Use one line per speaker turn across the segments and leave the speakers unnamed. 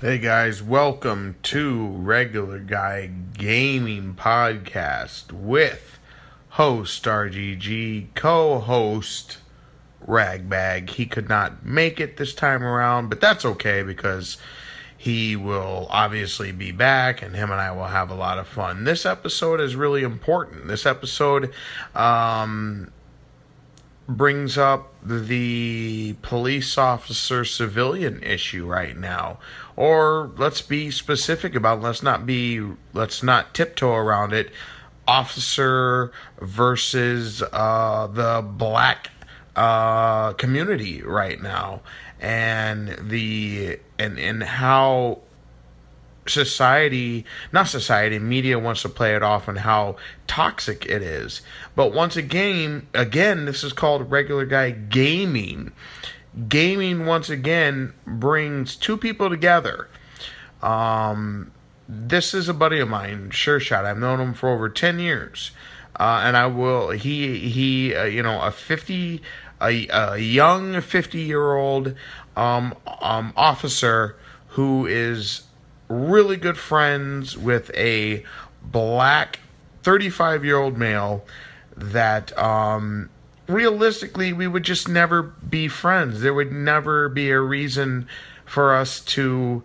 Hey guys, welcome to Regular Guy Gaming Podcast with host RGG, co host Ragbag. He could not make it this time around, but that's okay because he will obviously be back and him and I will have a lot of fun. This episode is really important. This episode, um, brings up the police officer civilian issue right now. Or let's be specific about let's not be let's not tiptoe around it. Officer versus uh, the black uh, community right now. And the and and how society, not society, media wants to play it off and how toxic it is. But once again, again, this is called regular guy gaming. Gaming once again brings two people together. Um, this is a buddy of mine, Sure Shot. I've known him for over ten years, uh, and I will. He he, uh, you know, a fifty, a, a young fifty year old um, um, officer who is really good friends with a black 35 year old male that um, realistically we would just never be friends. There would never be a reason for us to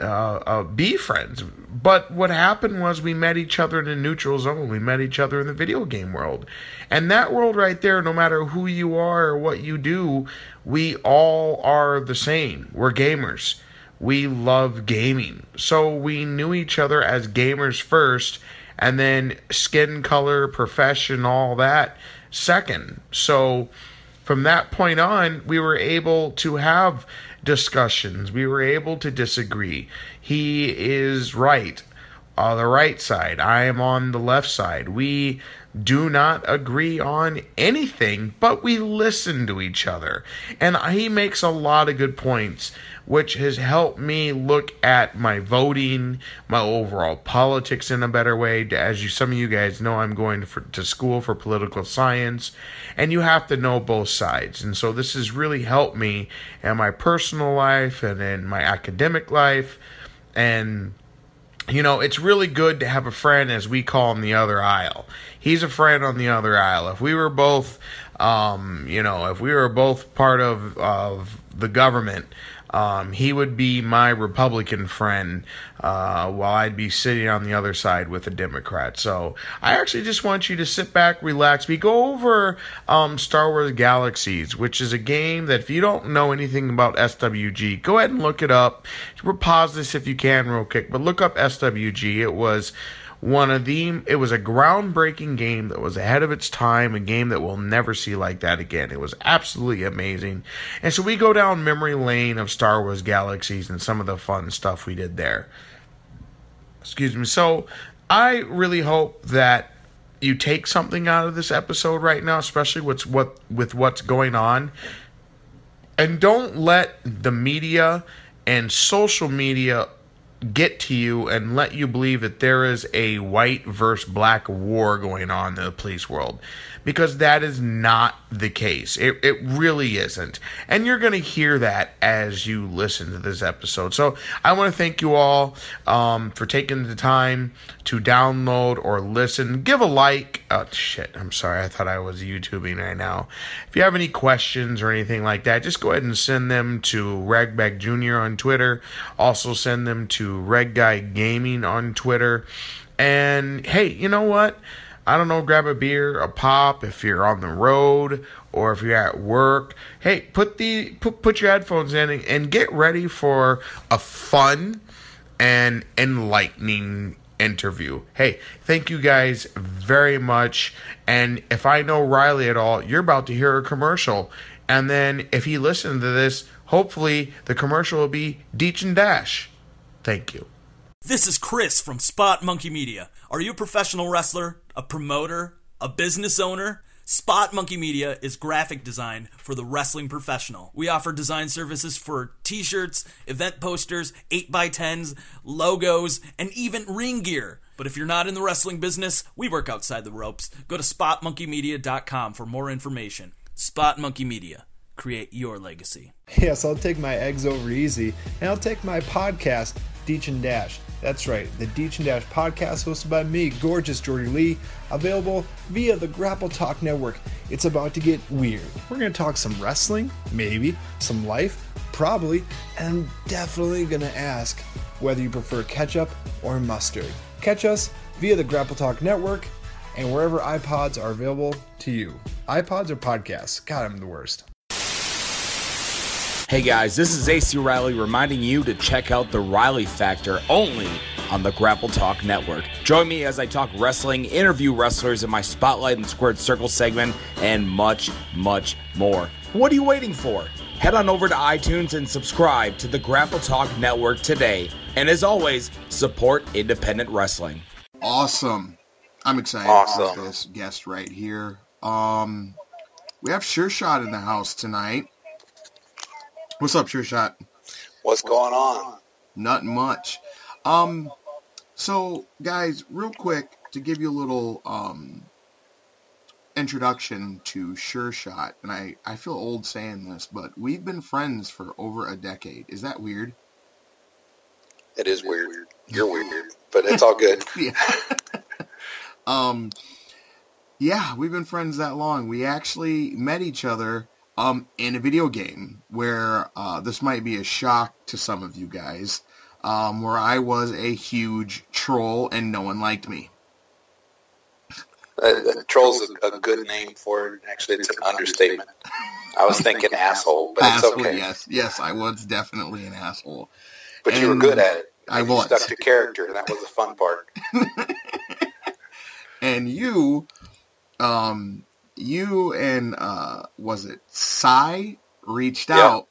uh, uh, be friends. But what happened was we met each other in a neutral zone. We met each other in the video game world. And that world right there, no matter who you are or what you do, we all are the same. We're gamers we love gaming. So we knew each other as gamers first, and then skin color, profession, all that second. So from that point on, we were able to have discussions. We were able to disagree. He is right, on the right side. I am on the left side. We do not agree on anything, but we listen to each other. And he makes a lot of good points, which has helped me look at my voting, my overall politics in a better way. As you, some of you guys know, I'm going for, to school for political science, and you have to know both sides. And so this has really helped me in my personal life and in my academic life. And you know, it's really good to have a friend, as we call him, the other aisle. He's a friend on the other aisle. If we were both, um, you know, if we were both part of of the government, um, he would be my Republican friend uh, while I'd be sitting on the other side with a Democrat. So I actually just want you to sit back, relax. We go over um, Star Wars Galaxies, which is a game that if you don't know anything about SWG, go ahead and look it up. Pause this if you can, real quick, but look up SWG. It was one of the it was a groundbreaking game that was ahead of its time a game that we'll never see like that again. It was absolutely amazing. And so we go down memory lane of star wars galaxies and some of the fun stuff we did there. Excuse me. So i really hope that you take something out of this episode right now especially what's what with what's going on. And don't let the media and social media get to you and let you believe that there is a white versus black war going on in the police world because that is not the case. It, it really isn't. And you're going to hear that as you listen to this episode. So I want to thank you all um, for taking the time to download or listen. Give a like. Oh, shit. I'm sorry. I thought I was YouTubing right now. If you have any questions or anything like that, just go ahead and send them to Ragbag Jr. on Twitter. Also, send them to Reg Guy Gaming on Twitter. And hey, you know what? I don't know, grab a beer, a pop if you're on the road or if you're at work. Hey, put the put put your headphones in and, and get ready for a fun and enlightening interview. Hey, thank you guys very much. And if I know Riley at all, you're about to hear a commercial. And then if he listens to this, hopefully the commercial will be Deech and Dash. Thank you.
This is Chris from Spot Monkey Media. Are you a professional wrestler? A promoter, a business owner, Spot Monkey Media is graphic design for the wrestling professional. We offer design services for t shirts, event posters, 8x10s, logos, and even ring gear. But if you're not in the wrestling business, we work outside the ropes. Go to spotmonkeymedia.com for more information. Spot Monkey Media create your legacy.
Yes, I'll take my eggs over easy, and I'll take my podcast, Deech and Dash. That's right, the Deech and Dash podcast hosted by me, gorgeous Jordy Lee, available via the Grapple Talk Network. It's about to get weird. We're going to talk some wrestling, maybe, some life, probably, and I'm definitely going to ask whether you prefer ketchup or mustard. Catch us via the Grapple Talk Network and wherever iPods are available to you. iPods or podcasts? God, I'm the worst.
Hey guys, this is AC Riley reminding you to check out The Riley Factor only on the Grapple Talk Network. Join me as I talk wrestling, interview wrestlers in my Spotlight and Squared Circle segment, and much, much more. What are you waiting for? Head on over to iTunes and subscribe to the Grapple Talk Network today. And as always, support independent wrestling.
Awesome. I'm excited
Awesome.
about this guest right here. Um, we have Sure Shot in the house tonight. What's up, Sure Shot?
What's going on?
Not much. Um, so guys, real quick to give you a little um introduction to Sure Shot, and I I feel old saying this, but we've been friends for over a decade. Is that weird?
It is weird. You're weird, but it's all good.
yeah. um, yeah, we've been friends that long. We actually met each other um in a video game where uh, this might be a shock to some of you guys. Um, where I was a huge troll and no one liked me.
Uh, troll's a, a good name for it. Actually, it's an understatement. I was thinking asshole, but it's okay.
yes, yes, I was definitely an asshole.
But you were good at it.
I was.
stuck to character, and that was the fun part.
and you, um, you and uh, was it Psy reached
Yeah.
out,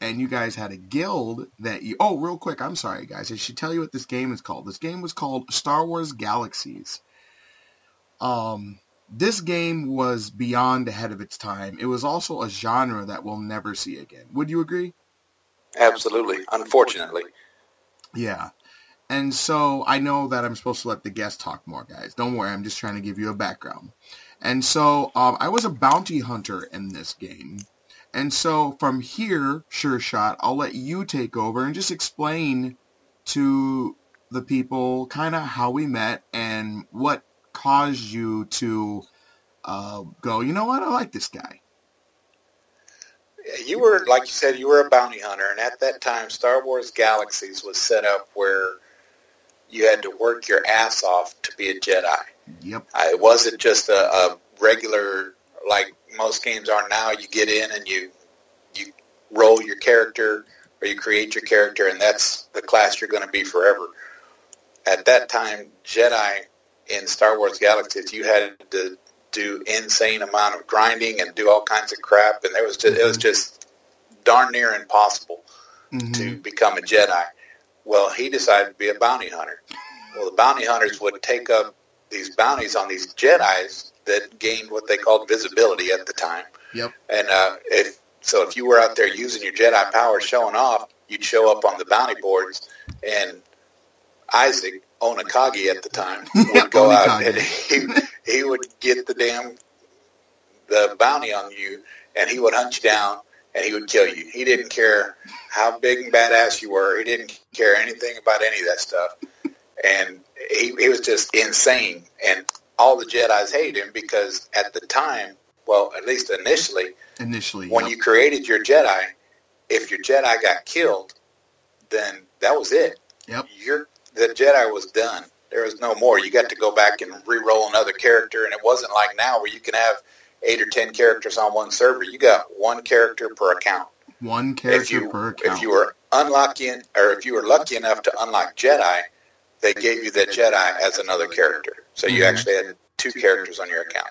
and you guys had a guild that you. Oh, real quick, I'm sorry, guys. I should tell you what this game is called. This game was called Star Wars Galaxies. Um, this game was beyond ahead of its time. It was also a genre that we'll never see again. Would you agree?
Absolutely. Unfortunately.
Yeah. And so I know that I'm supposed to let the guests talk more, guys. Don't worry, I'm just trying to give you a background. And so um, I was a bounty hunter in this game. And so from here, Sure Shot, I'll let you take over and just explain to the people kind of how we met and what caused you to uh, go, you know what, I like this guy.
You were, like you said, you were a bounty hunter, and at that time, Star Wars Galaxies was set up where you had to work your ass off to be a Jedi.
Yep.
Uh, it wasn't just a, a regular like most games are now. You get in and you you roll your character or you create your character, and that's the class you're going to be forever. At that time, Jedi in Star Wars Galaxies, you had to do insane amount of grinding and do all kinds of crap, and there was just, it was just darn near impossible
Mhm.
to become a Jedi. Well, he decided to be a bounty hunter. Well, the bounty hunters would take up these bounties on these Jedi's that gained what they called visibility at the time.
Yep.
And uh, if so, if you were out there using your Jedi power, showing off, you'd show up on the bounty boards, and Isaac Onakagi at the time would go out and he he would get the damn the bounty on you, and he would hunt you down and he would kill you. He didn't care how big and badass you were. He didn't care anything about any of that stuff, and he he was just insane. And all the Jedi's hated him because at the time, well, at least initially,
Initially.
when
yep.
you created your Jedi, if your Jedi got killed, then that was it.
Yep.
Your the Jedi was done. There was no more. You got to go back and re-roll another character, and it wasn't like now where you can have eight or ten characters on one server. You got one character per account.
One character
if you
per account.
if you were unlucky or if you were lucky enough to unlock Jedi, they gave you that Jedi as another character. So you
Mhm.
actually had two characters on your account.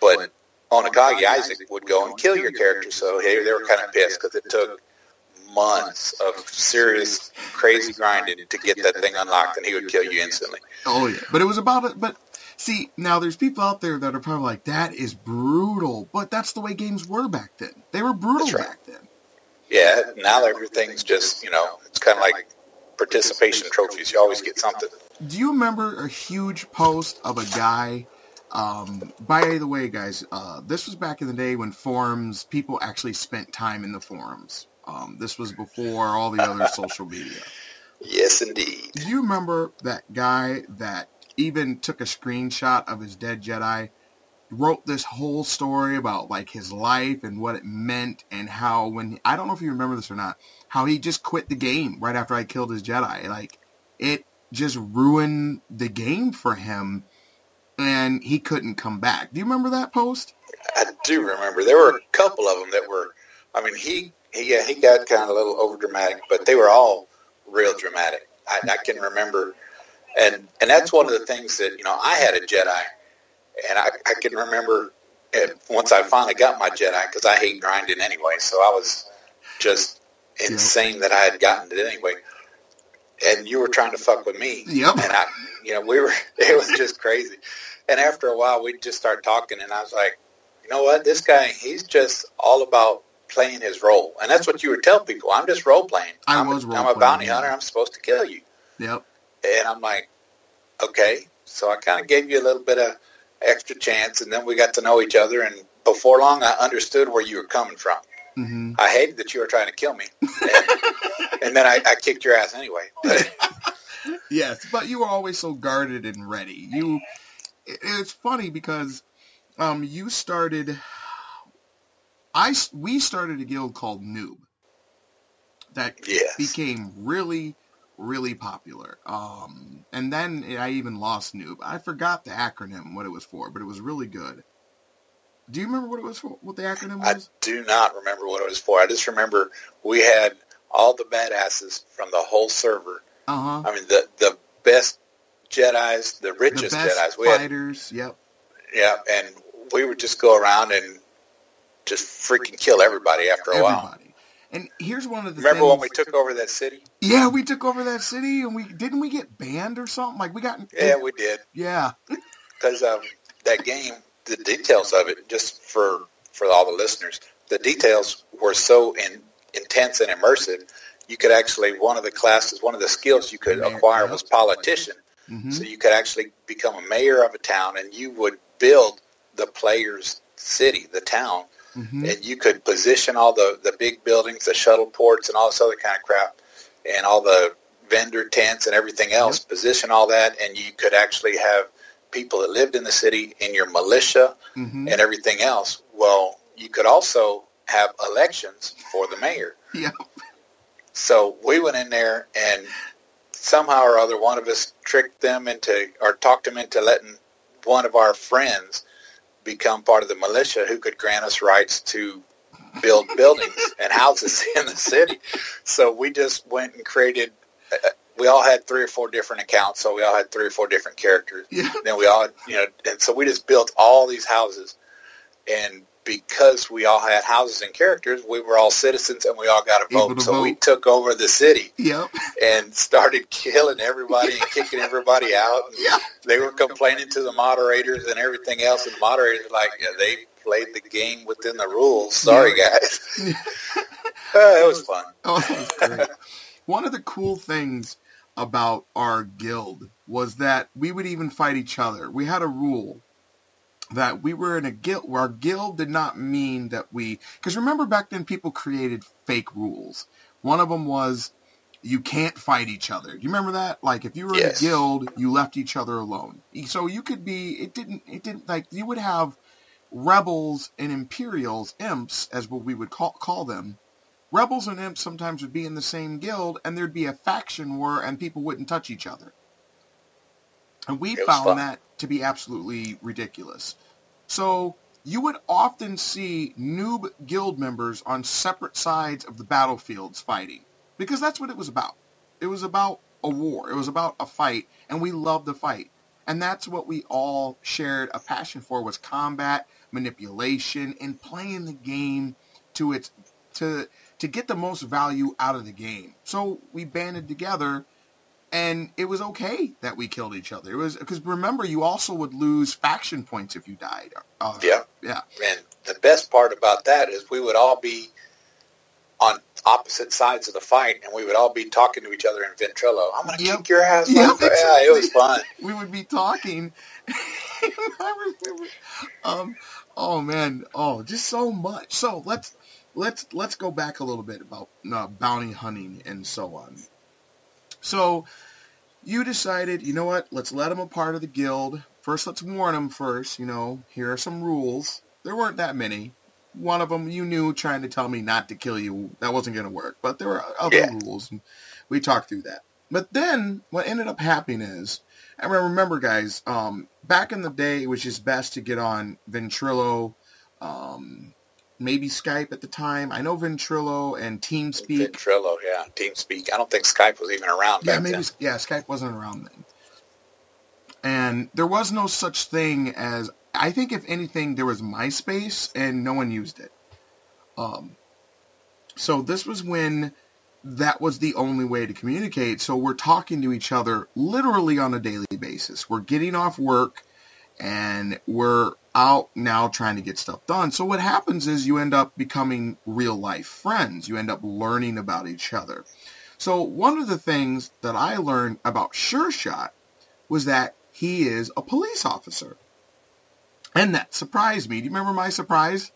But Onakagi Isaac would go and kill your character, so hey, they were kind of pissed because it took months of serious, crazy grinding to get that thing unlocked, and he would kill you instantly.
Oh yeah, but it was about it. But see, now there's people out there that are probably like, "That is brutal," but that's the way games were back then. They were brutal
right.
back then.
Yeah, now everything's just you know, it's kind of like participation trophies. You always get something.
Do you remember a huge post of a guy Um, by the way, guys, uh, this was back in the day when forums, people actually spent time in the forums. Um, this was before all the other social media.
Yes, indeed.
Do you remember that guy that even took a screenshot of his dead Jedi, wrote this whole story about like his life and what it meant and how when I don't know if you remember this or not, how he just quit the game right after I killed his Jedi. Like it just ruined the game for him and he couldn't come back. Do you remember that post?
I do remember. There were a couple of them that were. I mean, he he he got kind of a little over dramatic, but they were all real dramatic. I, I can remember, and and that's one of the things that you know I had a Jedi, and I I can remember it, once I finally got my Jedi because I hate grinding anyway, so I was just insane that I had gotten it anyway. And you were trying to fuck with me,
Yep.
and I, you know, we were. It was just crazy. And after a while, we just started talking, and I was like, you know what? This guy, he's just all about playing his role, and that's what you would tell people. I'm just role playing.
I
I'm
was
a, I'm a bounty hunter. I'm supposed to kill you,
Yep.
and I'm like, okay. So I kind of gave you a little bit of extra chance, and then we got to know each other. And before long, I understood where you were coming from.
hmm
I hated that you were trying to kill me, and, and then I, I kicked your ass anyway.
Yes, but you were always so guarded and ready. You, it's funny because, um, you started. I we started a guild called Noob. That
Yes.
became really, really popular. Um, and then I even lost Noob. I forgot the acronym what it was for, but it was really good. Do you remember what it was for? What the acronym
I do not remember what it was for. I just remember we had all the badasses from the whole server.
Uh huh.
I mean, the the best Jedi's, the
The
richest
best
Jedi's. We had,
fighters. Yep.
yeah, and we would just go around and just freaking kill everybody after a while.
And here's one of the
Remember when we took over that city?
Yeah, we took over that city, and we didn't we get banned or something? Like we got
Yeah, we did.
yeah,
because um, that game, the details of it, just for for all the listeners, the details were so in, intense and immersive. You could actually one of the classes, one of the skills you could acquire was politician.
hmm
So you could actually become a mayor of a town, and you would build the player's city, the town,
hmm
and you could position all the the big buildings, the shuttle ports, and all this other kind of crap, and all the vendor tents and everything else. Position all that, and you could actually have people that lived in the city in your militia
hmm
and everything else. Well, you could also have elections for the mayor.
yeah,
So we went in there and somehow or other one of us tricked them into or talked them into letting one of our friends become part of the militia who could grant us rights to build buildings and houses in the city. So we just went and created uh, we all had three or four different accounts, so we all had three or four different characters.
yeah.
Then we all, you know, and so we just built all these houses, and because we all had houses and characters, we were all citizens, and we all got a vote. So we took over the city
Yep.
and started killing everybody and kicking everybody out. And
Yeah.
They were complaining to the moderators and everything else, and the moderators were like, yeah, "They played the game within the rules. Sorry, guys." Uh, it was fun.
Oh, was. One of the cool things about our guild was that we would even fight each other. We had a rule that we were in a guild where our guild did not mean that we because remember back then people created fake rules. One of them was you can't fight each other. Do you remember that? Like if you were
Yes.
in a guild, you left each other alone. So you could be it didn't it didn't like you would have rebels and imperials, imps as what we would call call them. Rebels and imps sometimes would be in the same guild and there'd be a faction war and people wouldn't touch each other. And we found
fun.
that to be absolutely ridiculous. So you would often see noob guild members on separate sides of the battlefields fighting because that's what it was about. It was about a war. It was about a fight, and we loved the fight. And that's what we all shared a passion for was combat, manipulation, and playing the game to its to to get the most value out of the game. So we banded together and it was okay that we killed each other. It was because remember you also would lose faction points if you died. Uh,
Yeah.
yeah,
And the best part about that is we would all be on opposite sides of the fight, and we would all be talking to each other in Ventrilo. I'm going to
Yep.
kick your ass.
Yep,
motherfucker." yeah, it was fun.
we would be talking, I remember. Um, oh man, oh, just so much. So let's let's let's go back a little bit about uh, bounty hunting and so on. So you decided, you know what? Let's let them a part of the guild. First, let's warn them first. You know, here are some rules. There weren't that many. One of them you knew trying to tell me not to kill you. That wasn't going to work. But there were other
Yeah.
rules. And we talked through that. But then what ended up happening is, I remember, guys, um, back in the day, it was just best to get on Ventrilo, um, maybe Skype at the time. I know Ventrilo and TeamSpeak.
Ventrilo, yeah, TeamSpeak. I don't think Skype was even around
Yeah,
back
maybe.
then.
Yeah, Skype wasn't around then, and there was no such thing as. I think if anything, there was MySpace, and no one used it. Um, so this was when that was the only way to communicate. So we're talking to each other literally on a daily basis. We're getting off work, and we're out now trying to get stuff done. So what happens is you end up becoming real life friends. You end up learning about each other. So one of the things that I learned about Sure Shot was that he is a police officer. And that surprised me. Do you remember my surprise?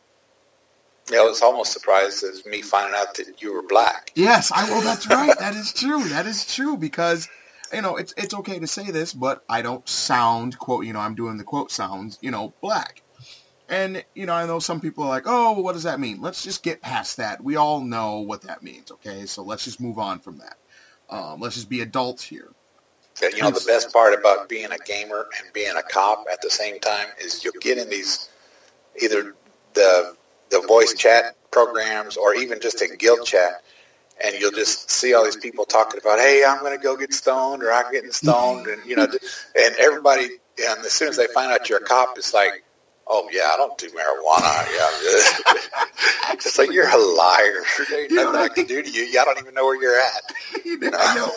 Yeah, I was almost surprised as me finding out that you were black.
Yes, I well that's right. That is true. That is true because you know, it's it's okay to say this, but I don't sound quote, you know, I'm doing the quote sounds, you know, black. And you know, I know some people are like, "Oh, well, what does that mean?" Let's just get past that. We all know what that means, okay? So let's just move on from that. Um, let's just be adults here.
You know, the best part about being a gamer and being a cop at the same time is you'll get in these either the the voice chat programs or even just a guild chat, and you'll just see all these people talking about, "Hey, I'm going to go get stoned," or "I'm getting stoned," and you know, and everybody, and as soon as they find out you're a cop, it's like, "Oh yeah, I don't do marijuana." Yeah, just like you're a liar. There ain't nothing I can do to you. I don't even know where you're at.
You know.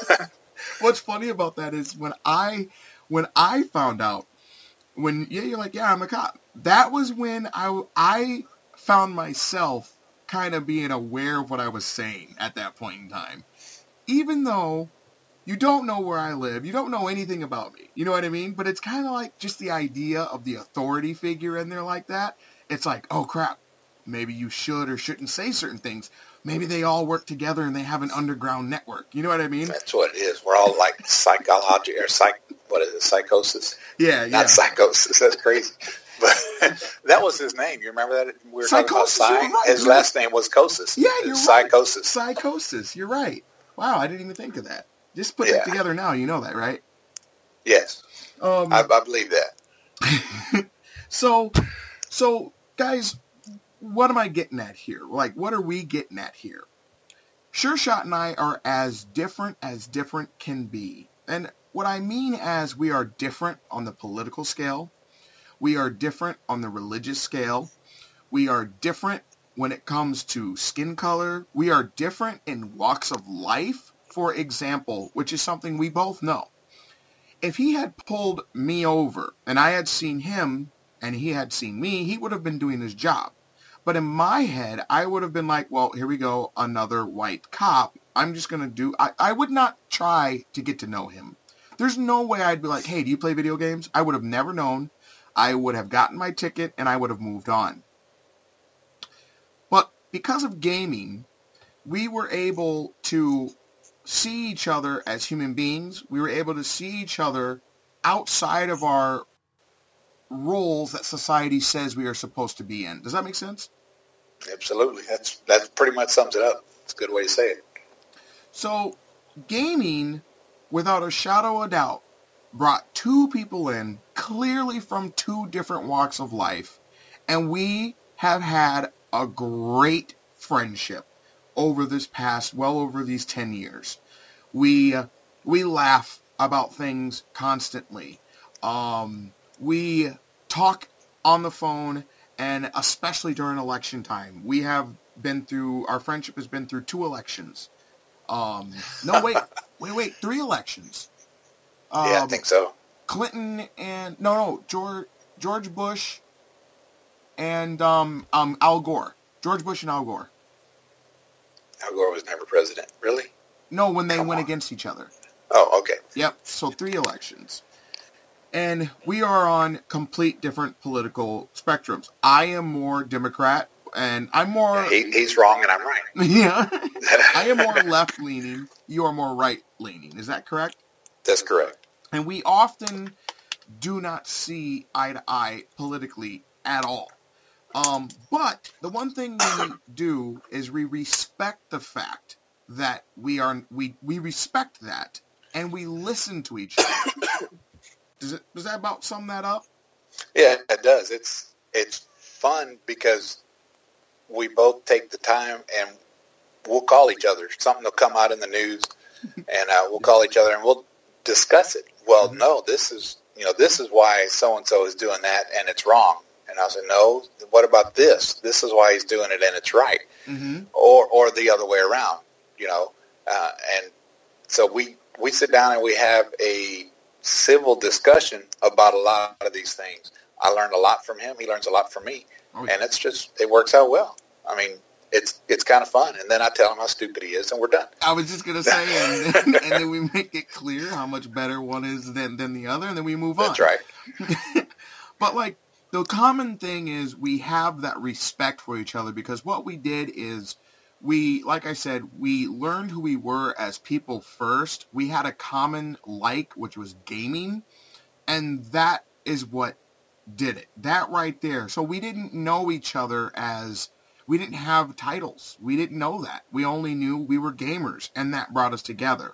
What's funny about that is when I when I found out when yeah you're like yeah I'm a cop. That was when I I found myself kind of being aware of what I was saying at that point in time. Even though you don't know where I live, you don't know anything about me. You know what I mean? But it's kind of like just the idea of the authority figure in there like that. It's like, oh crap, maybe you should or shouldn't say certain things. Maybe they all work together and they have an underground network. You know what I mean?
That's what it is. We're all like psychology or psych. What is it? Psychosis.
Yeah, yeah.
Not psychosis. That's crazy. But that was his name. You remember that we were talking about
Psychosis,
Psy?
right.
His
You're-
last name was Kosis.
Yeah, you're right.
Psychosis.
Psychosis. You're right. Wow, I didn't even think of that. Just put
Yeah.
it together now. You know that, right?
Yes,
Um,
I, I believe that.
so, so guys, what am I getting at here? Like, what are we getting at here? Sure Shot and I are as different as different can be. And what I mean as we are different on the political scale, we are different on the religious scale, we are different when it comes to skin color, we are different in walks of life, for example, which is something we both know. If he had pulled me over and I had seen him and he had seen me, he would have been doing his job. But in my head, I would have been like, well, here we go, another white cop. I'm just going to do, I, I would not try to get to know him. There's no way I'd be like, hey, do you play video games? I would have never known. I would have gotten my ticket and I would have moved on. But because of gaming, we were able to see each other as human beings. We were able to see each other outside of our roles that society says we are supposed to be in. Does that make sense?
Absolutely. That's that pretty much sums it up. It's a good way to say it.
So, gaming, without a shadow of doubt, brought two people in clearly from two different walks of life, and we have had a great friendship over this past, well over these 10 years. We, uh, we laugh about things constantly. Um, we talk on the phone, and especially during election time. We have been through, our friendship has been through two elections. Um, no, wait, wait, wait, three elections. Um,
yeah, I think so.
Clinton and no, no, George George Bush and um, um, Al Gore. George Bush and Al Gore.
Al Gore was never president. Really?
No, when they
Come
went
on.
against each other.
Oh, okay.
Yep. So three elections. and we are on complete different political spectrums. I am more Democrat, and I'm more
He, he's wrong and I'm right.
yeah. I am more left leaning. You are more right leaning. Is that correct?
That's correct.
And we often do not see eye to eye politically at all. Um, but the one thing we do is we respect the fact that we are we we respect that and we listen to each other. Does it does that about sum that up?
Yeah, it does. It's it's fun because we both take the time and we'll call each other. Something will come out in the news, and uh, we'll call each other and we'll discuss it. Well, no, this is you know this is why so and so is doing that, and it's wrong. And I said, no. What about this? This is why he's doing it, and it's right.
Mm-hmm.
Or or the other way around. You know, uh, and so we we sit down and we have a civil discussion about a lot of these things. I learned a lot from him. He learns a lot from me,
Oh, yeah.
and it's just it works out well. I mean, it's it's kind of fun. And then I tell him how stupid he is, and we're done.
I was just gonna say, and then, and then we make it clear how much better one is than than the other, and then we move on.
That's right.
But like the common thing is we have that respect for each other because what we did is we like I said, we learned who we were as people first. We had a common like which was gaming and that is what did it. That right there. So we didn't know each other as we didn't have titles. We didn't know that. We only knew we were gamers and that brought us together.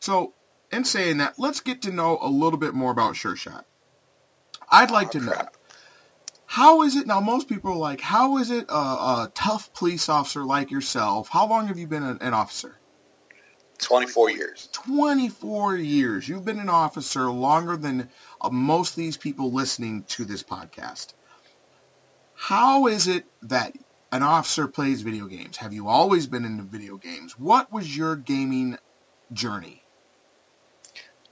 So in saying that, let's get to know a little bit more about Sure Shot. I'd like to know how is it now? Most people are like, how is it a, a tough police officer like yourself? How long have you been an, an officer?
Twenty four years.
24 years. You've been an officer longer than uh, most of these people listening to this podcast. How is it that an officer plays video games? Have you always been into video games? What was your gaming journey?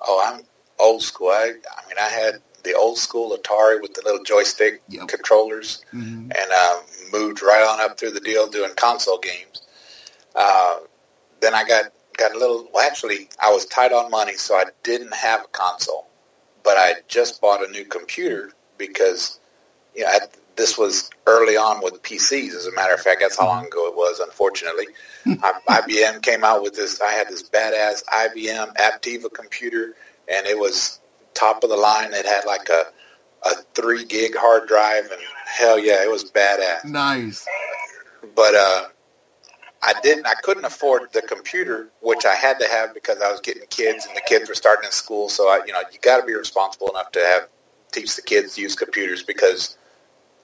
Oh, I'm old school. I, I mean, I had the old school Atari with the little joystick
Yep.
controllers,
Mhm.
and uh, moved right on up through the deal doing console games. Uh, then I got got a little. Well, actually, I was tight on money, so I didn't have a console. But I just bought a new computer because you know I, this was early on with PCs. As a matter of fact, that's how long ago it was. Unfortunately, I, IBM came out with this. I had this badass IBM Aptiva computer, and it was top of the line. It had like a a three gig hard drive, and hell yeah, it was badass.
Nice.
But uh, I didn't. I couldn't afford the computer, which I had to have because I was getting kids, and the kids were starting in school. So I, you know, you got to be responsible enough to have teach the kids to use computers because,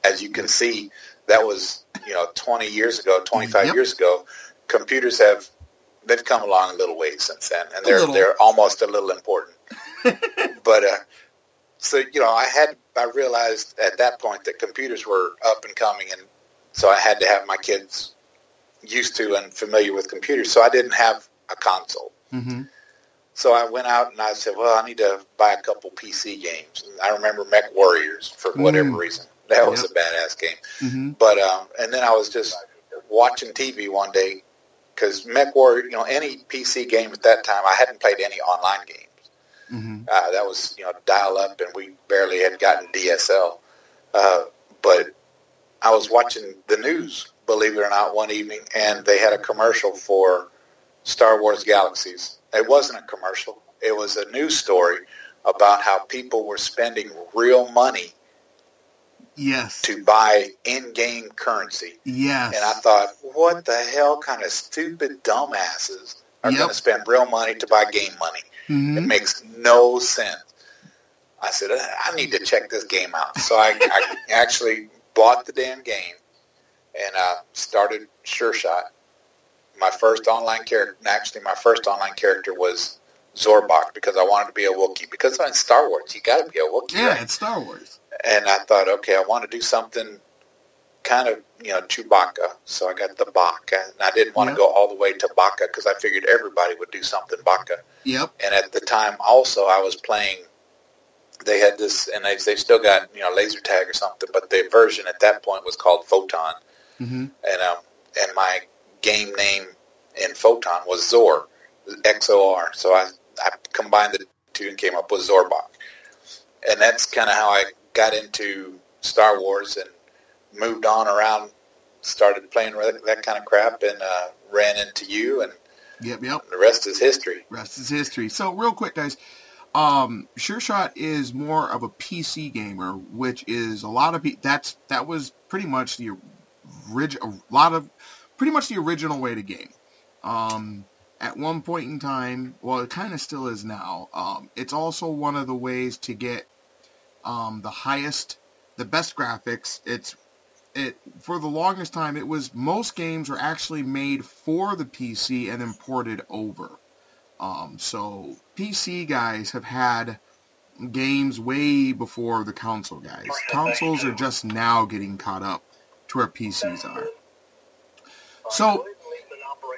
as you can see, that was you know 20 years ago, 25
Yep.
years ago. Computers have they've come along a little ways since then, and they're they're almost a little important. but uh, so you know, I had I realized at that point that computers were up and coming, and so I had to have my kids used to and familiar with computers. So I didn't have a console.
hmm
So I went out and I said, well, I need to buy a couple PC games. And I remember Mech Warriors for whatever
Mm.
reason. That was
Yep.
a badass game.
hmm
But um, and then I was just watching TV one day because Mech Warrior, you know, any PC game at that time, I hadn't played any online games.
hmm
Uh, that was you know dial up, and we barely had gotten DSL. Uh, but I was watching the news, believe it or not, one evening, and they had a commercial for Star Wars Galaxies. It wasn't a commercial; it was a news story about how people were spending real money
Yes.
to buy in-game currency.
Yes.
And I thought, what the hell kind of stupid dumbasses are
Yep.
going to spend real money to buy game money?
Mhm.
It makes no sense. I said, I need to check this game out. So I, I actually bought the damn game and uh, started Sure Shot. My first online character, actually my first online character was Zorbok because I wanted to be a Wookiee. Because in Star Wars, you got to be a Wookiee,
yeah,
right?
it's Star Wars.
And I thought, okay, I want to do something kind of, you know, Chewbacca. So I got the Baka. And I didn't want
Yeah.
to go all the way to Baka because I figured everybody would do something Baka.
Yep.
And at the time, also, I was playing. They had this, and they they still got you know laser tag or something, but the version at that point was called Photon,
Mm-hmm.
and um and my game name in Photon was Zor, X O R. So I I combined the two and came up with Zorbok. and that's kind of how I got into Star Wars and moved on around, started playing that, that kind of crap, and uh, ran into you, and
Yep, yep.
the rest is history.
Rest is history. So real quick, guys. Um, Sure Shot is more of a PC gamer, which is a lot of pe- that's that was pretty much the original, a lot of pretty much the original way to game. Um, at one point in time, well, it kind of still is now. Um, it's also one of the ways to get um, the highest, the best graphics. It's it for the longest time. It was most games were actually made for the PC and then ported over. Um, so PC guys have had games way before the console guys. Consoles are just now getting caught up to where PCs are. So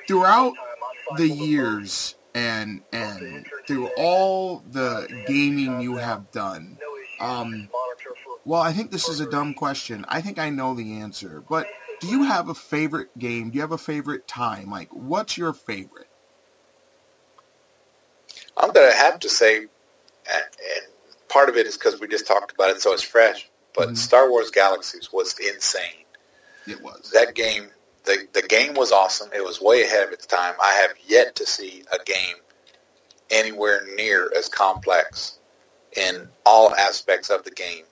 throughout the years and and through all the gaming you have done, um, well, I think this is a dumb question. I think I know the answer, but do you have a favorite game? Do you have a favorite time? Like, what's your favorite?
I'm going to have to say, and, and part of it is because we just talked about it, so it's fresh. But
Mhm.
Star Wars Galaxies was insane.
It was.
That game, the the game was awesome. It was way ahead of its time. I have yet to see a game anywhere near as complex in all aspects of the game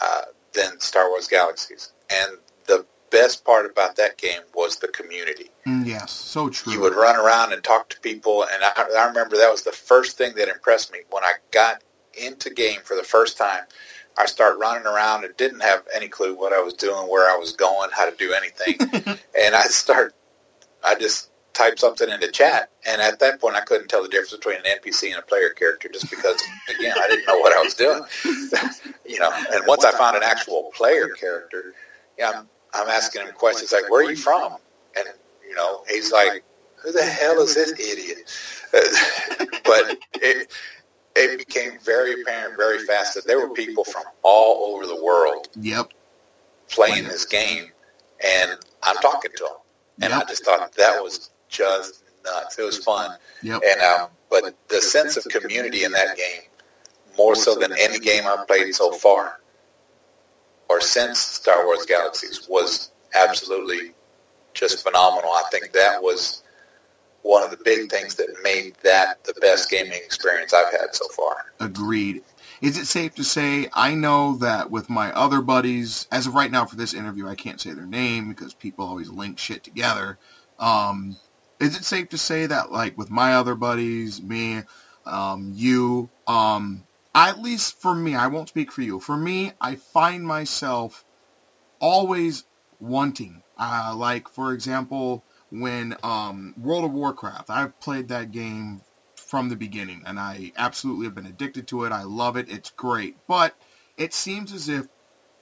uh, than Star Wars Galaxies. And the best part about that game was the community.
Mm, yes, so true.
You would run around and talk to people, and I, I remember that was the first thing that impressed me when I got into game for the first time. I started running around and didn't have any clue what I was doing, where I was going, how to do anything, and I start. I just typed something into chat, and at that point, I couldn't tell the difference between an NPC and a player character, just because, again, I didn't know what I was doing. you know, and once I found an actual player character, yeah, I'm, I'm asking him questions like, "Where are you from?" And you know, he's like, "Who the hell is this idiot?" but it it became very apparent very fast that there were people from all over the world
Yep.
playing this game, and I'm talking to them, and I just thought that was just nuts. It was fun,
Yep.
and um, but the sense of community in that game, more so than any game I've played so far, or since Star Wars Galaxies, was absolutely just phenomenal. I think that was one of the big things that made that the best gaming experience I've had so far.
Agreed. Is it safe to say I know that with my other buddies, as of right now for this interview, I can't say their name because people always link shit together. Um, is it safe to say that like with my other buddies, me, um, you, um, at least for me, I won't speak for you. For me, I find myself always wanting, uh, like for example, when um, World of Warcraft, I've played that game from the beginning, and I absolutely have been addicted to it. I love it. It's great. But it seems as if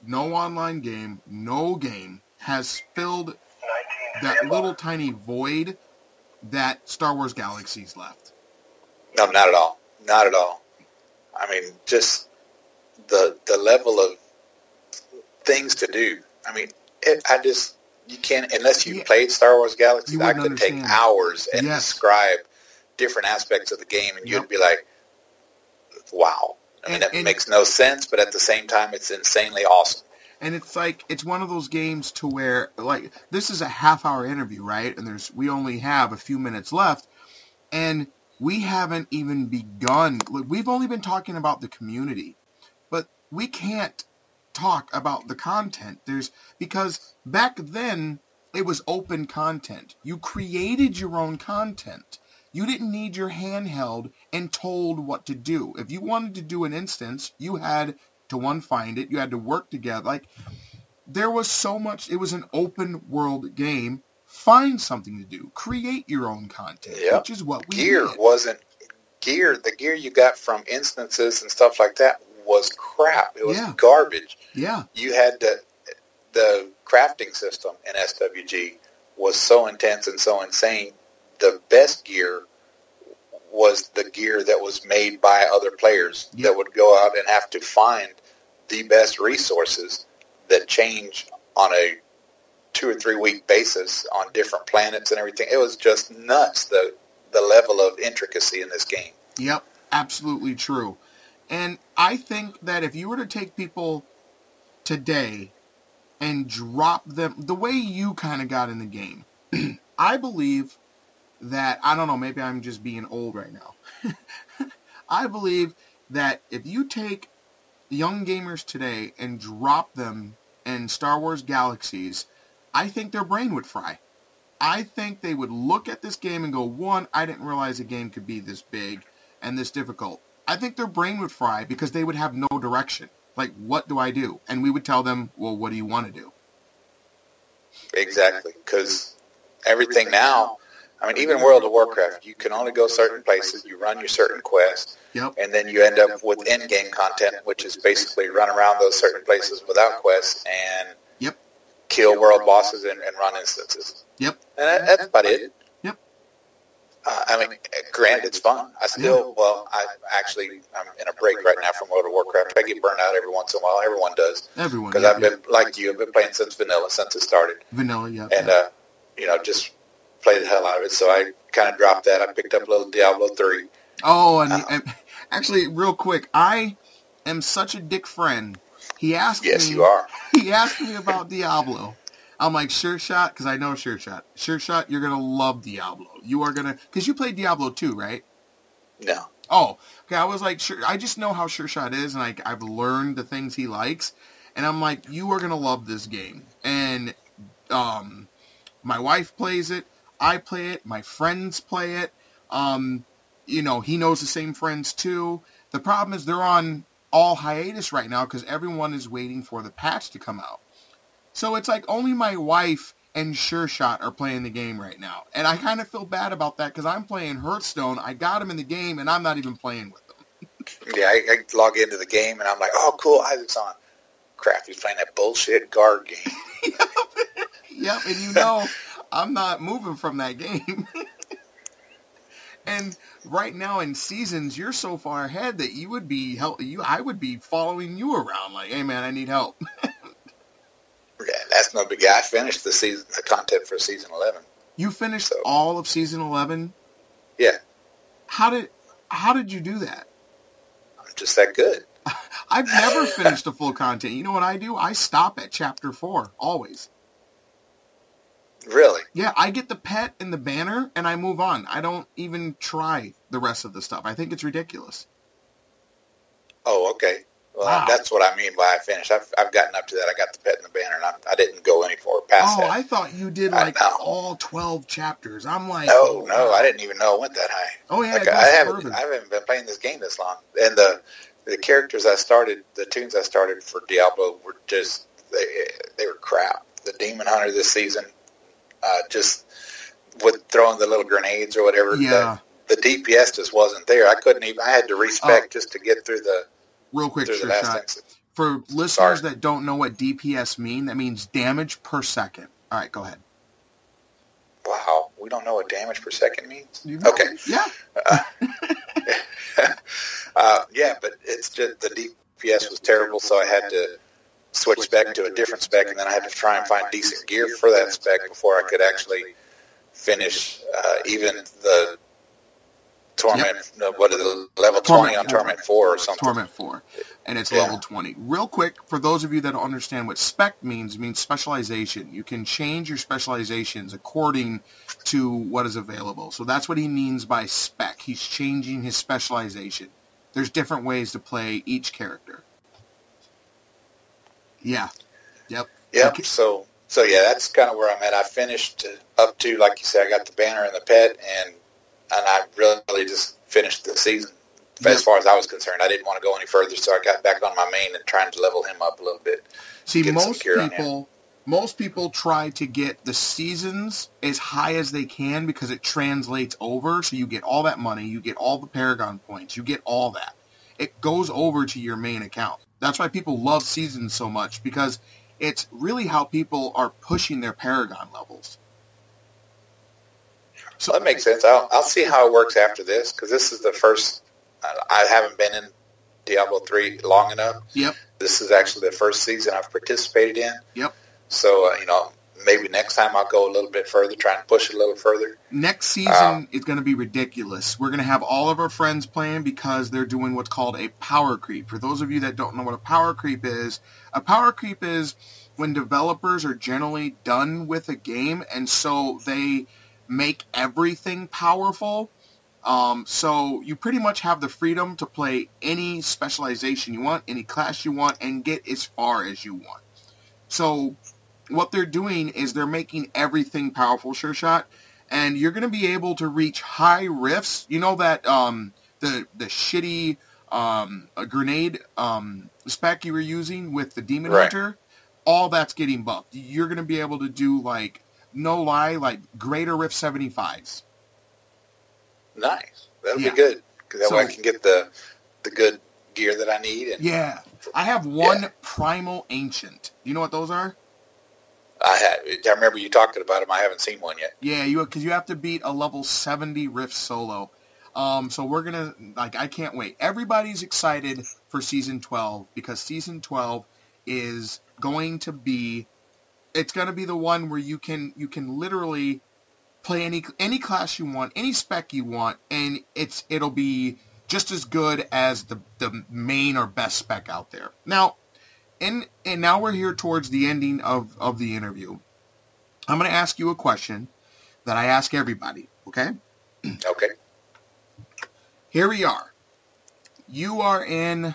no online game, no game has filled that little tiny void that Star Wars Galaxies left.
No, not at all. Not at all. I mean, just the the level of things to do. I mean, it, I just you can't unless you
Yeah.
played Star Wars Galaxy.
You
I could take hours and
Yes.
describe different aspects of the game, and
Yep.
you'd be like, "Wow." I mean,
And-
it
and-
makes no sense, but at the same time, it's insanely awesome.
And it's like it's one of those games to where like this is a half hour interview right? And there's we only have a few minutes left. And we haven't even begun. Like, we've only been talking about the community. But we can't talk about the content. There's because back then it was open content. You created your own content. You didn't need your handheld and told what to do. If you wanted to do an instance you had to one find it you had to work together like there was so much it was an open world game find something to do create your own content
Yep.
which is what we
Gear
did.
wasn't gear. The gear you got from instances and stuff like that was crap. It was
Yeah.
garbage.
yeah
you had the the crafting system in SWG was so intense and so insane. The best gear was the gear that was made by other players that would go out and have to find the best resources that change on a two or three week basis on different planets and everything. It was just nuts the the level of intricacy in this game.
Yep, absolutely true. And I think that if you were to take people today and drop them the way you kind of got in the game, I believe that I don't know, maybe I'm just being old right now. I believe that if you take young gamers today and drop them in Star Wars Galaxies, I think their brain would fry. I think they would look at this game and go, one, I didn't realize a game could be this big and this difficult. I think their brain would fry because they would have no direction. Like, what do I do? And we would tell them, well, what do you want to do?
Exactly, because everything now, I mean, even World of Warcraft, you can only go certain places, you run your certain quests,
Yep.
and then you end up with in-game content, which is basically run around those certain places without quests and
Yep.
kill world bosses and, and run instances.
Yep.
And that, that's about it.
Yep.
Uh, I mean, granted, it's fun. I still, well, I actually, I'm in a break right now from World of Warcraft. I get burned out every once in a while. Everyone does.
Everyone.
Because I've been, like you, I've been playing since vanilla, since it started.
Vanilla, yep.
And, uh, you know, just play the hell out of it. So I kind of dropped that. I picked up a little Diablo 3.
Oh, and,
Uh,
and actually, real quick, I am such a dick friend. He asked
Yes,
me.
you are.
He asked me about Diablo. I'm like, sure shot, because I know sure shot. Sure shot, you're gonna love Diablo. You are gonna, because you played Diablo 2, right?
No.
Oh, okay. I was like, sure. I just know how sure shot is, and I, I've learned the things he likes, and I'm like, you are gonna love this game. And um, my wife plays it. I play it. My friends play it. Um, you know, he knows the same friends too. The problem is they're on all hiatus right now because everyone is waiting for the patch to come out. So it's like only my wife and Sure Shot are playing the game right now. And I kind of feel bad about that because I'm playing Hearthstone. I got him in the game and I'm not even playing with them.
Yeah, I, I log into the game and I'm like, oh, cool, Isaac's on. Crap, he's playing that bullshit guard game.
Yep, and you know I'm not moving from that game. and right now in seasons, you're so far ahead that you would be help you I would be following you around like, hey man, I need help.
Yeah, that's no big deal. I finished the season, the content for season 11.
You finished
So-
all of season 11.
Yeah,
How did how did you do that?
I'm just that good.
I've never finished the full content. You know what I do? I stop at chapter 4 always.
Really?
Yeah, I get the pet and the banner and I move on. I don't even try the rest of the stuff. I think it's ridiculous.
Oh, okay. Well,
Wow.
that's what I mean by I finished. I've, I've gotten up to that. I got the pet and the banner, and I, I didn't go any far past that.
Oh,
that.
I thought you did like all 12 chapters. I'm like, oh, oh,
no, no, I didn't even know it went that high.
Oh, yeah,
Like, I haven't,
further.
I haven't been playing this game this long, and the the characters I started, the toons I started for Diablo were just they they were crap. The Demon Hunter this season, uh, just with throwing the little grenades or whatever.
Yeah.
The, the DPS just wasn't there. I couldn't even. I had to respec just to get through the
Real quick,
through the last
shot.
exit.
For listeners
Sorry.
that don't know what DPS mean, that means damage per second. All right, go ahead.
Wow, we don't know what damage per second means.
You know?
Okay.
Yeah.
uh, yeah, but it's just the DPS was terrible, so I had to switch spec to a different spec, and then I had to try and find decent gear for that spec before I could actually finish uh, even the torment. No, what is it? Level twenty
Torment.
on torment four or something.
Torment 4. And it's
Yeah.
level 20. Real quick, for those of you that don't understand what spec means, it means specialization. You can change your specializations according to what is available. So that's what he means by spec. He's changing his specialization. There's different ways to play each character. Yeah. Yep.
Yep.
Okay.
So so yeah, that's kind of where I'm at. I finished up to like you said, I got the banner and the pet, and and I really just finished the season.
Yeah.
As far as I was concerned, I didn't want to go any further, so I got back on my main and trying to level him up a little bit.
See, most people, most people try to get the seasons as high as they can because it translates over. So you get all that money, you get all the Paragon points, you get all that. It goes over to your main account. That's why people love seasons so much because it's really how people are pushing their Paragon levels.
So that makes sense. I'll I'll see how it works after this because this is the first. I- I haven't been in Diablo three long enough.
Yep.
This is actually the first season I've participated in.
Yep.
So uh, you know, maybe next time I'll go a little bit further, try and push it a little further.
Next season
Um,
is going to be ridiculous. We're going to have all of our friends playing because they're doing what's called a power creep. For those of you that don't know what a power creep is, a power creep is when developers are generally done with a game and so they make everything powerful. Um, so you pretty much have the freedom to play any specialization you want, any class you want, and get as far as you want. So what they're doing is they're making everything powerful, sure shot, and you're going to be able to reach high rifts. You know that um, the the shitty um, grenade um, spec you were using with the demon
Right.
hunter, all that's getting buffed. You're going to be able to do like no lie, like greater rift 75s.
Nice. That'll
Yeah.
be good because that way I can get the the good gear that I need. And
Yeah, I have one
Yeah.
primal ancient. You know what those are?
I had. I remember you talking about them. I haven't seen one yet.
Yeah, you because you have to beat a level 70 Rift solo. Um, so we're gonna like I can't wait. Everybody's excited for season 12 because season 12 is going to be it's going to be the one where you can you can literally play any any class you want, any spec you want, and it's it'll be just as good as the the main or best spec out there. Now, and and now we're here towards the ending of of the interview. I'm going to ask you a question that I ask everybody. Okay,
Okay.
here we are. You are in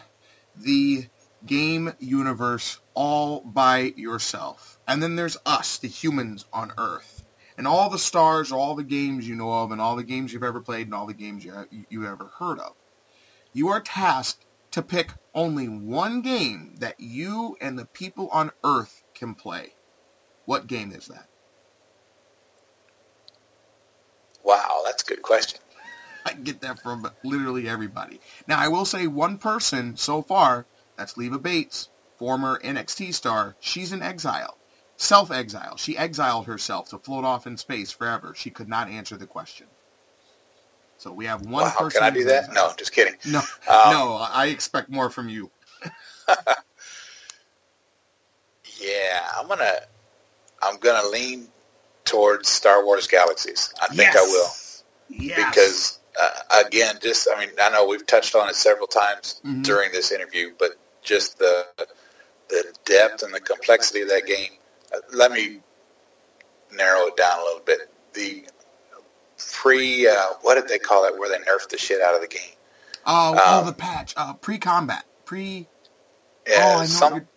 the game universe all by yourself, and then there's us, the humans on Earth, and all the stars, all the games you know of, and all the games you've ever played, and all the games you you ever heard of. You are tasked to pick only one game that you and the people on Earth can play. What game is that?
Wow, that's a good question.
I get that from literally everybody. Now, I will say one person so far, that's Leva Bates, former NXT star. She's in exile. Self-exile. She exiled herself to float off in space forever. She could not answer the question. So we have one
wow,
person.
can I do that? No, just kidding.
No,
Um,
no, I expect more from you.
Yeah, I'm gonna. I'm gonna lean towards Star Wars Galaxies. I think I will
Yes.
because uh, again, just I mean, I know we've touched on it several times
Mhm.
during this interview, but just the the depth and the complexity of that game. Uh, let me narrow it down a little bit. The pre, uh, what did they call it, where they nerfed the shit out of the game?
Oh, oh,
um,
the patch. Uh, pre-combat. Pre.
Yeah,
oh, I know.
some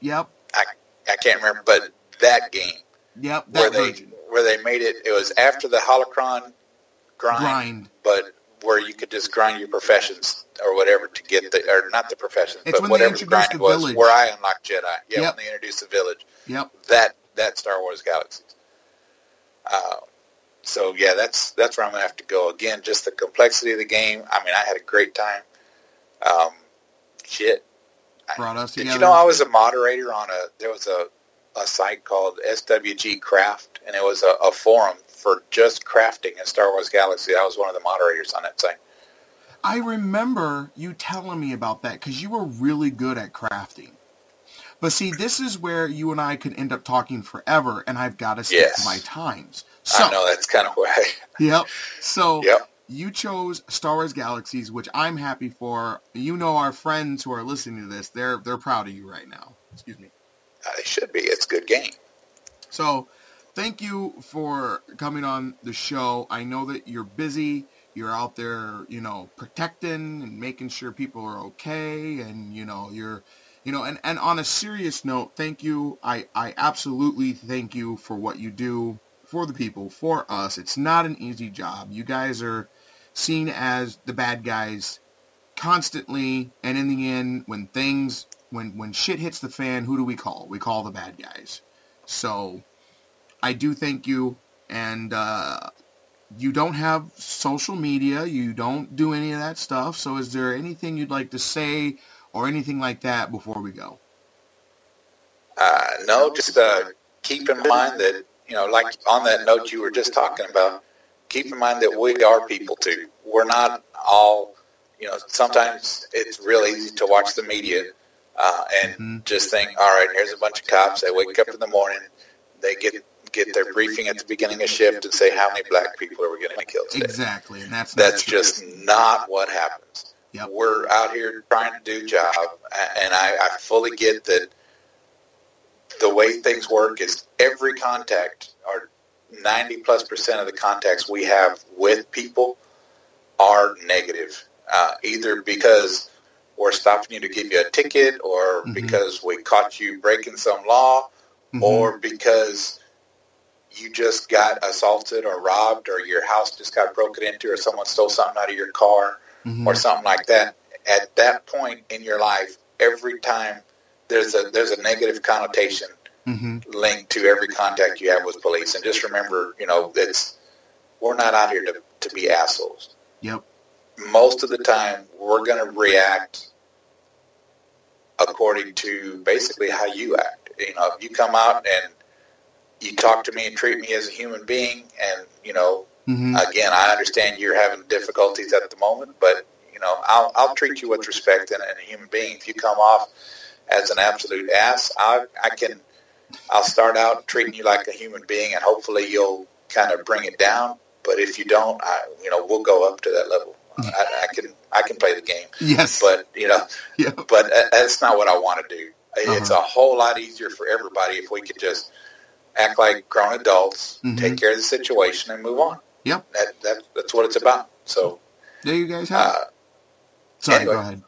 Yep.
I, I can't remember, but that game
Yep.
where they
version.
where they made it, it was after the holocron grind,
Grind.
but where you could just grind your professions or whatever to get the or not the professions,
It's
but whatever the grind
the
was.
village.
Where I unlocked Jedi, yeah,
Yep.
when they introduced the village,
Yep.
that that Star Wars Galaxies. Uh, so yeah, that's that's where I'm gonna have to go again. Just the complexity of the game. I mean, I had a great time. Um, shit.
Brought us
Did
together.
you know I was a moderator on a? There was a a site called SWG Craft, and it was a, a forum for just crafting in Star Wars Galaxy. I was one of the moderators on that site.
I remember you telling me about that because you were really good at crafting. But see, this is where you and I could end up talking forever, and I've got to stick
Yes.
to my times. So,
I know that's kind of why.
yep. So,
Yep.
you chose Star Wars Galaxies, which I'm happy for. You know, our friends who are listening to this, they're they're proud of you right now. Excuse me.
It should be. It's a good game.
So, thank you for coming on the show. I know that you're busy. You're out there, you know, protecting and making sure people are okay, and you know, you're, you know, and and on a serious note, thank you. I I absolutely thank you for what you do for the people, for us. It's not an easy job. You guys are seen as the bad guys constantly, and in the end, when things when when shit hits the fan, who do we call? We call the bad guys. So I do thank you, and uh, you don't have social media, you don't do any of that stuff. So is there anything you'd like to say or anything like that before we go?
Uh, no, just uh, keep in mind that you know, like on that note you were just talking about. Keep in mind that we are people too. We're not all, you know. Sometimes it's real easy to watch the media uh, and
Mhm.
just think, all right, here's a bunch of cops. They wake up in the morning, they get get their briefing at the beginning of shift and say how many black people are we going to kill today.
Exactly, and that's
That's just not what happens.
Yep.
We're out here trying to do a job, and I, I fully get that the way things work is every contact, or 90 plus percent of the contacts we have with people are negative, uh, either because we're stopping you to give you a ticket, or
Mhm.
because we caught you breaking some law,
Mhm.
or because you just got assaulted or robbed, or your house just got broken into, or someone stole something out of your car,
Mhm.
or something like that. At that point in your life, every time there's a there's a negative connotation
Mhm.
linked to every contact you have with police. And just remember, you know, it's we're not out here to, to be assholes.
Yep.
Most of the time, we're going to react according to basically how you act. You know, if you come out and you talk to me and treat me as a human being, and you know,
Mhm.
again, I understand you're having difficulties at the moment, but you know, I'll I'll treat you with respect and, and a human being. If you come off as an absolute ass, I I can I'll start out treating you like a human being, and hopefully you'll kind of bring it down. But if you don't, I you know, we'll go up to that level. I, I can I can play the game,
Yes.
but you know,
Yep.
but that's not what I want to do. It's
Uh-huh.
a whole lot easier for everybody if we could just act like grown adults,
Mhm.
take care of the situation, and move on.
Yep.
That, that that's what it's about. So
There you guys have.
uh,
Sorry,
anyway.
go ahead.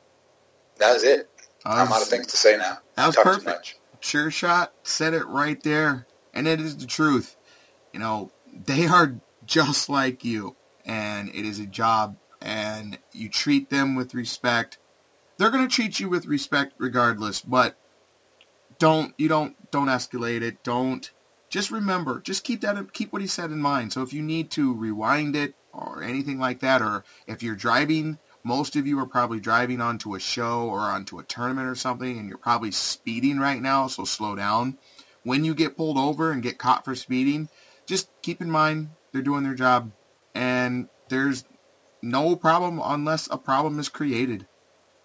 that is it.
I
I'm out of things to say now.
That was
Talk
perfect. Sure shot said it right there, and it is the truth. You know, they are just like you, and it is a job, and you treat them with respect. They're going to treat you with respect regardless, but don't you don't don't escalate it. Don't just remember, just keep that keep what he said in mind. So if you need to rewind it or anything like that, or if you're driving most of you are probably driving onto a show or onto a tournament or something and you're probably speeding right now, so slow down. When you get pulled over and get caught for speeding, just keep in mind they're doing their job and there's no problem unless a problem is created.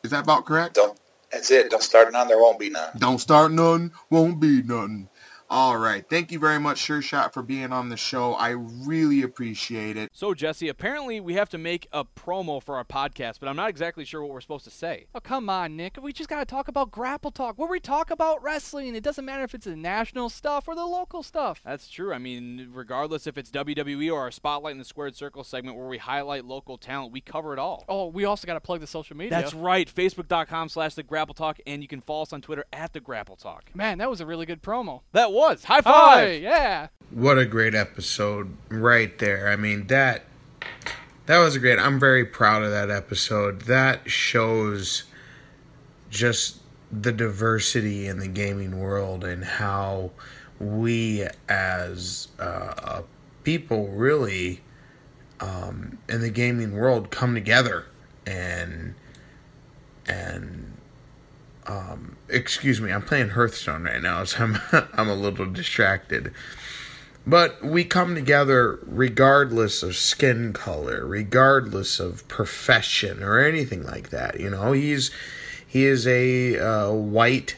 Is that about correct?
Don't. That's it. Don't start none. There won't be none.
Don't start none, won't be none. All right. Thank you very much, Sure Shot, for being on the show. I really appreciate it.
So, Jesse, apparently we have to make a promo for our podcast, but I'm not exactly sure what we're supposed to say.
Oh, come on, Nick. We just got to talk about Grapple Talk, where we talk about wrestling. It doesn't matter if it's the national stuff or the local stuff.
That's true. I mean, regardless if it's WWE or our Spotlight in the Squared Circle segment where we highlight local talent, we cover it all.
Oh, we also got to plug the social media.
That's right. Facebook.com slash The Grapple Talk, and you can follow us on Twitter at The Grapple Talk.
Man, that was a really good promo.
That was. High
Hi,
five!
yeah.
What a great episode right there. I mean that that was a great. I'm very proud of that episode. That shows just the diversity in the gaming world and how we as uh, people really um, in the gaming world come together and and um, excuse me, I'm playing Hearthstone right now, so I'm I'm a little distracted. But we come together regardless of skin color, regardless of profession or anything like that. You know, he's he is a uh, white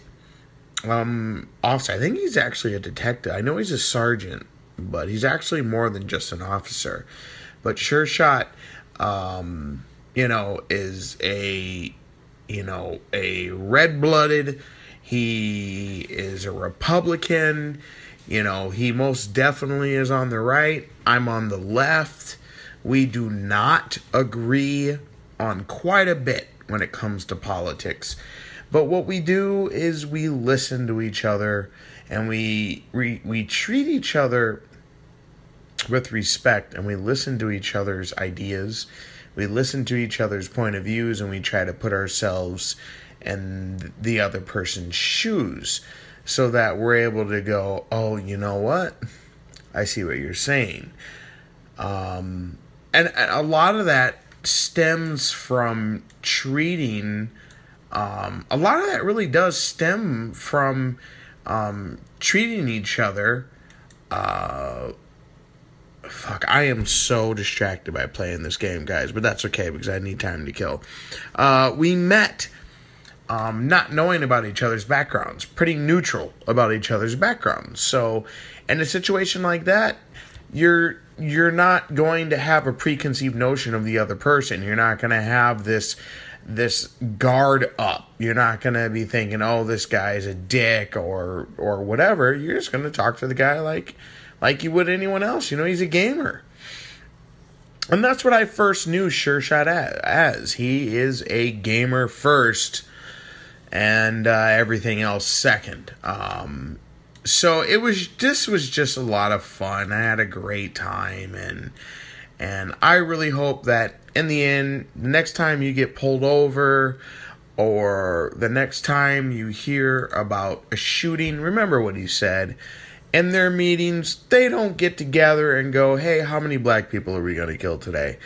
um officer. I think he's actually a detective. I know he's a sergeant, but he's actually more than just an officer. But Sure Shot, um, you know, is a you know, a red blooded. He is a Republican. You know, he most definitely is on the right. I'm on the left. We do not agree on quite a bit when it comes to politics. But what we do is we listen to each other and we we, we treat each other with respect and we listen to each other's ideas. We listen to each other's point of views and we try to put ourselves in the other person's shoes so that we're able to go, oh, you know what? I see what you're saying. Um, and, a lot of that stems from treating, um, a lot of that really does stem from um, treating each other. Uh, I am so distracted by playing this game, guys, but that's okay because I need time to kill. Uh, we met um, not knowing about each other's backgrounds, pretty neutral about each other's backgrounds. So, in a situation like that, you're you're not going to have a preconceived notion of the other person. You're not going to have this this guard up. You're not going to be thinking, "Oh, this guy's a dick" or or whatever. You're just going to talk to the guy like like you would anyone else. You know, he's a gamer. And that's what I first knew Sure Shot as. He is a gamer first and uh, everything else second. Um, so it was this was just a lot of fun. I had a great time and and I really hope that in the end, the next time you get pulled over or the next time you hear about a shooting, remember what he said. In their meetings, they don't get together and go, "Hey, how many black people are we going to kill today?"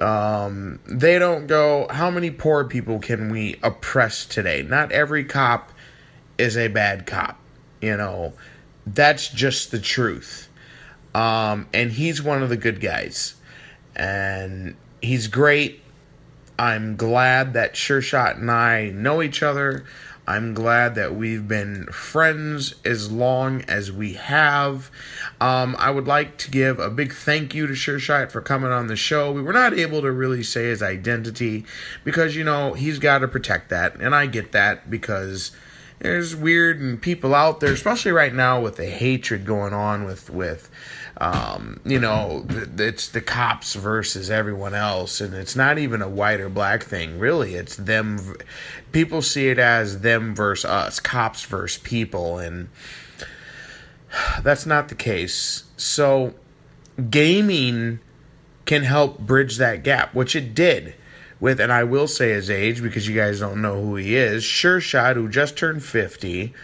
Um, they don't go, "How many poor people can we oppress today?" Not every cop is a bad cop you know, that's just the truth. Um, and he's one of the good guys. And he's great. I'm glad that Sure Shot and I know each other. I'm glad that we've been friends as long as we have. Um, I would like to give a big thank you to Sure for coming on the show. We were not able to really say his identity because, you know, he's got to protect that. And I get that because there's weird and people out there, especially right now with the hatred going on with with um, you know it's the cops versus everyone else, and it's not even a white or black thing. Really, it's them. People see it as them versus us, cops versus people, and that's not the case. So, gaming can help bridge that gap, which it did with, and I will say his age because you guys don't know who he is, Sure Shot, who just turned 50,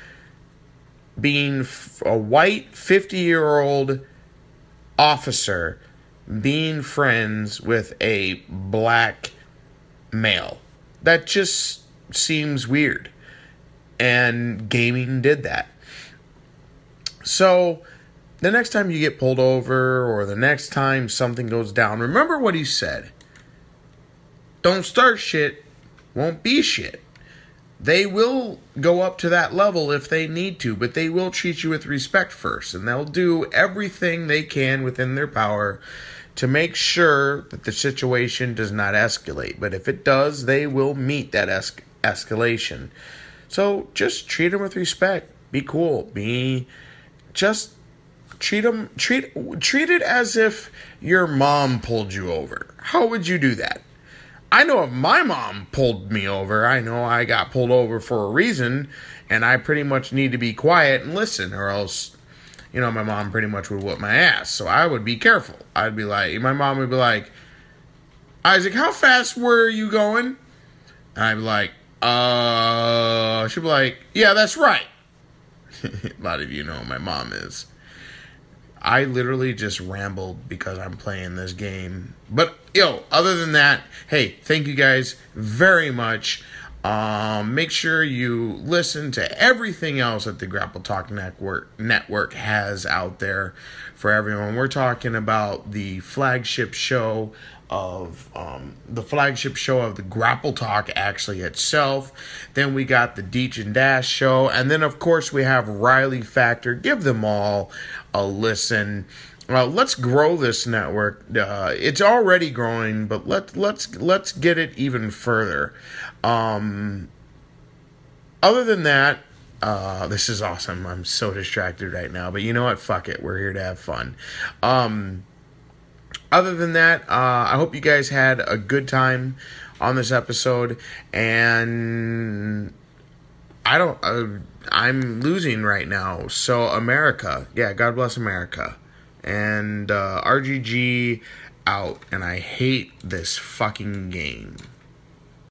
being a white 50 year old officer, being friends with a black male. That just seems weird. And gaming did that. So, the next time you get pulled over or the next time something goes down, remember what he said don't start shit, won't be shit. They will go up to that level if they need to, but they will treat you with respect first, and they'll do everything they can within their power to make sure that the situation does not escalate. But if it does, they will meet that es- escalation. So just treat them with respect. Be cool. Be just treat them treat treat it as if your mom pulled you over. How would you do that? I know if my mom pulled me over, I know I got pulled over for a reason, and I pretty much need to be quiet and listen, or else, you know, my mom pretty much would whip my ass. So I would be careful. I'd be like, my mom would be like, Isaac, how fast were you going? And I'd be like, uh, she'd be like, yeah, that's right. a lot of you know my mom is. I literally just rambled because I'm playing this game. But yo, other than that, hey, thank you guys very much. Um, make sure you listen to everything else that the Grapple Talk Network network has out there for everyone. We're talking about the flagship show of um, the flagship show of the Grapple Talk actually itself. Then we got the Deech and Dash show, and then of course we have Riley Factor. Give them all a listen. Uh, let's grow this network. Uh, it's already growing, but let let's let's get it even further. Um, other than that, uh, this is awesome. I'm so distracted right now, but you know what? Fuck it. We're here to have fun. Um, other than that, uh, I hope you guys had a good time on this episode, and I don't. Uh, I'm losing right now. So America, yeah, God bless America, and uh, RGG out, and I hate this fucking game.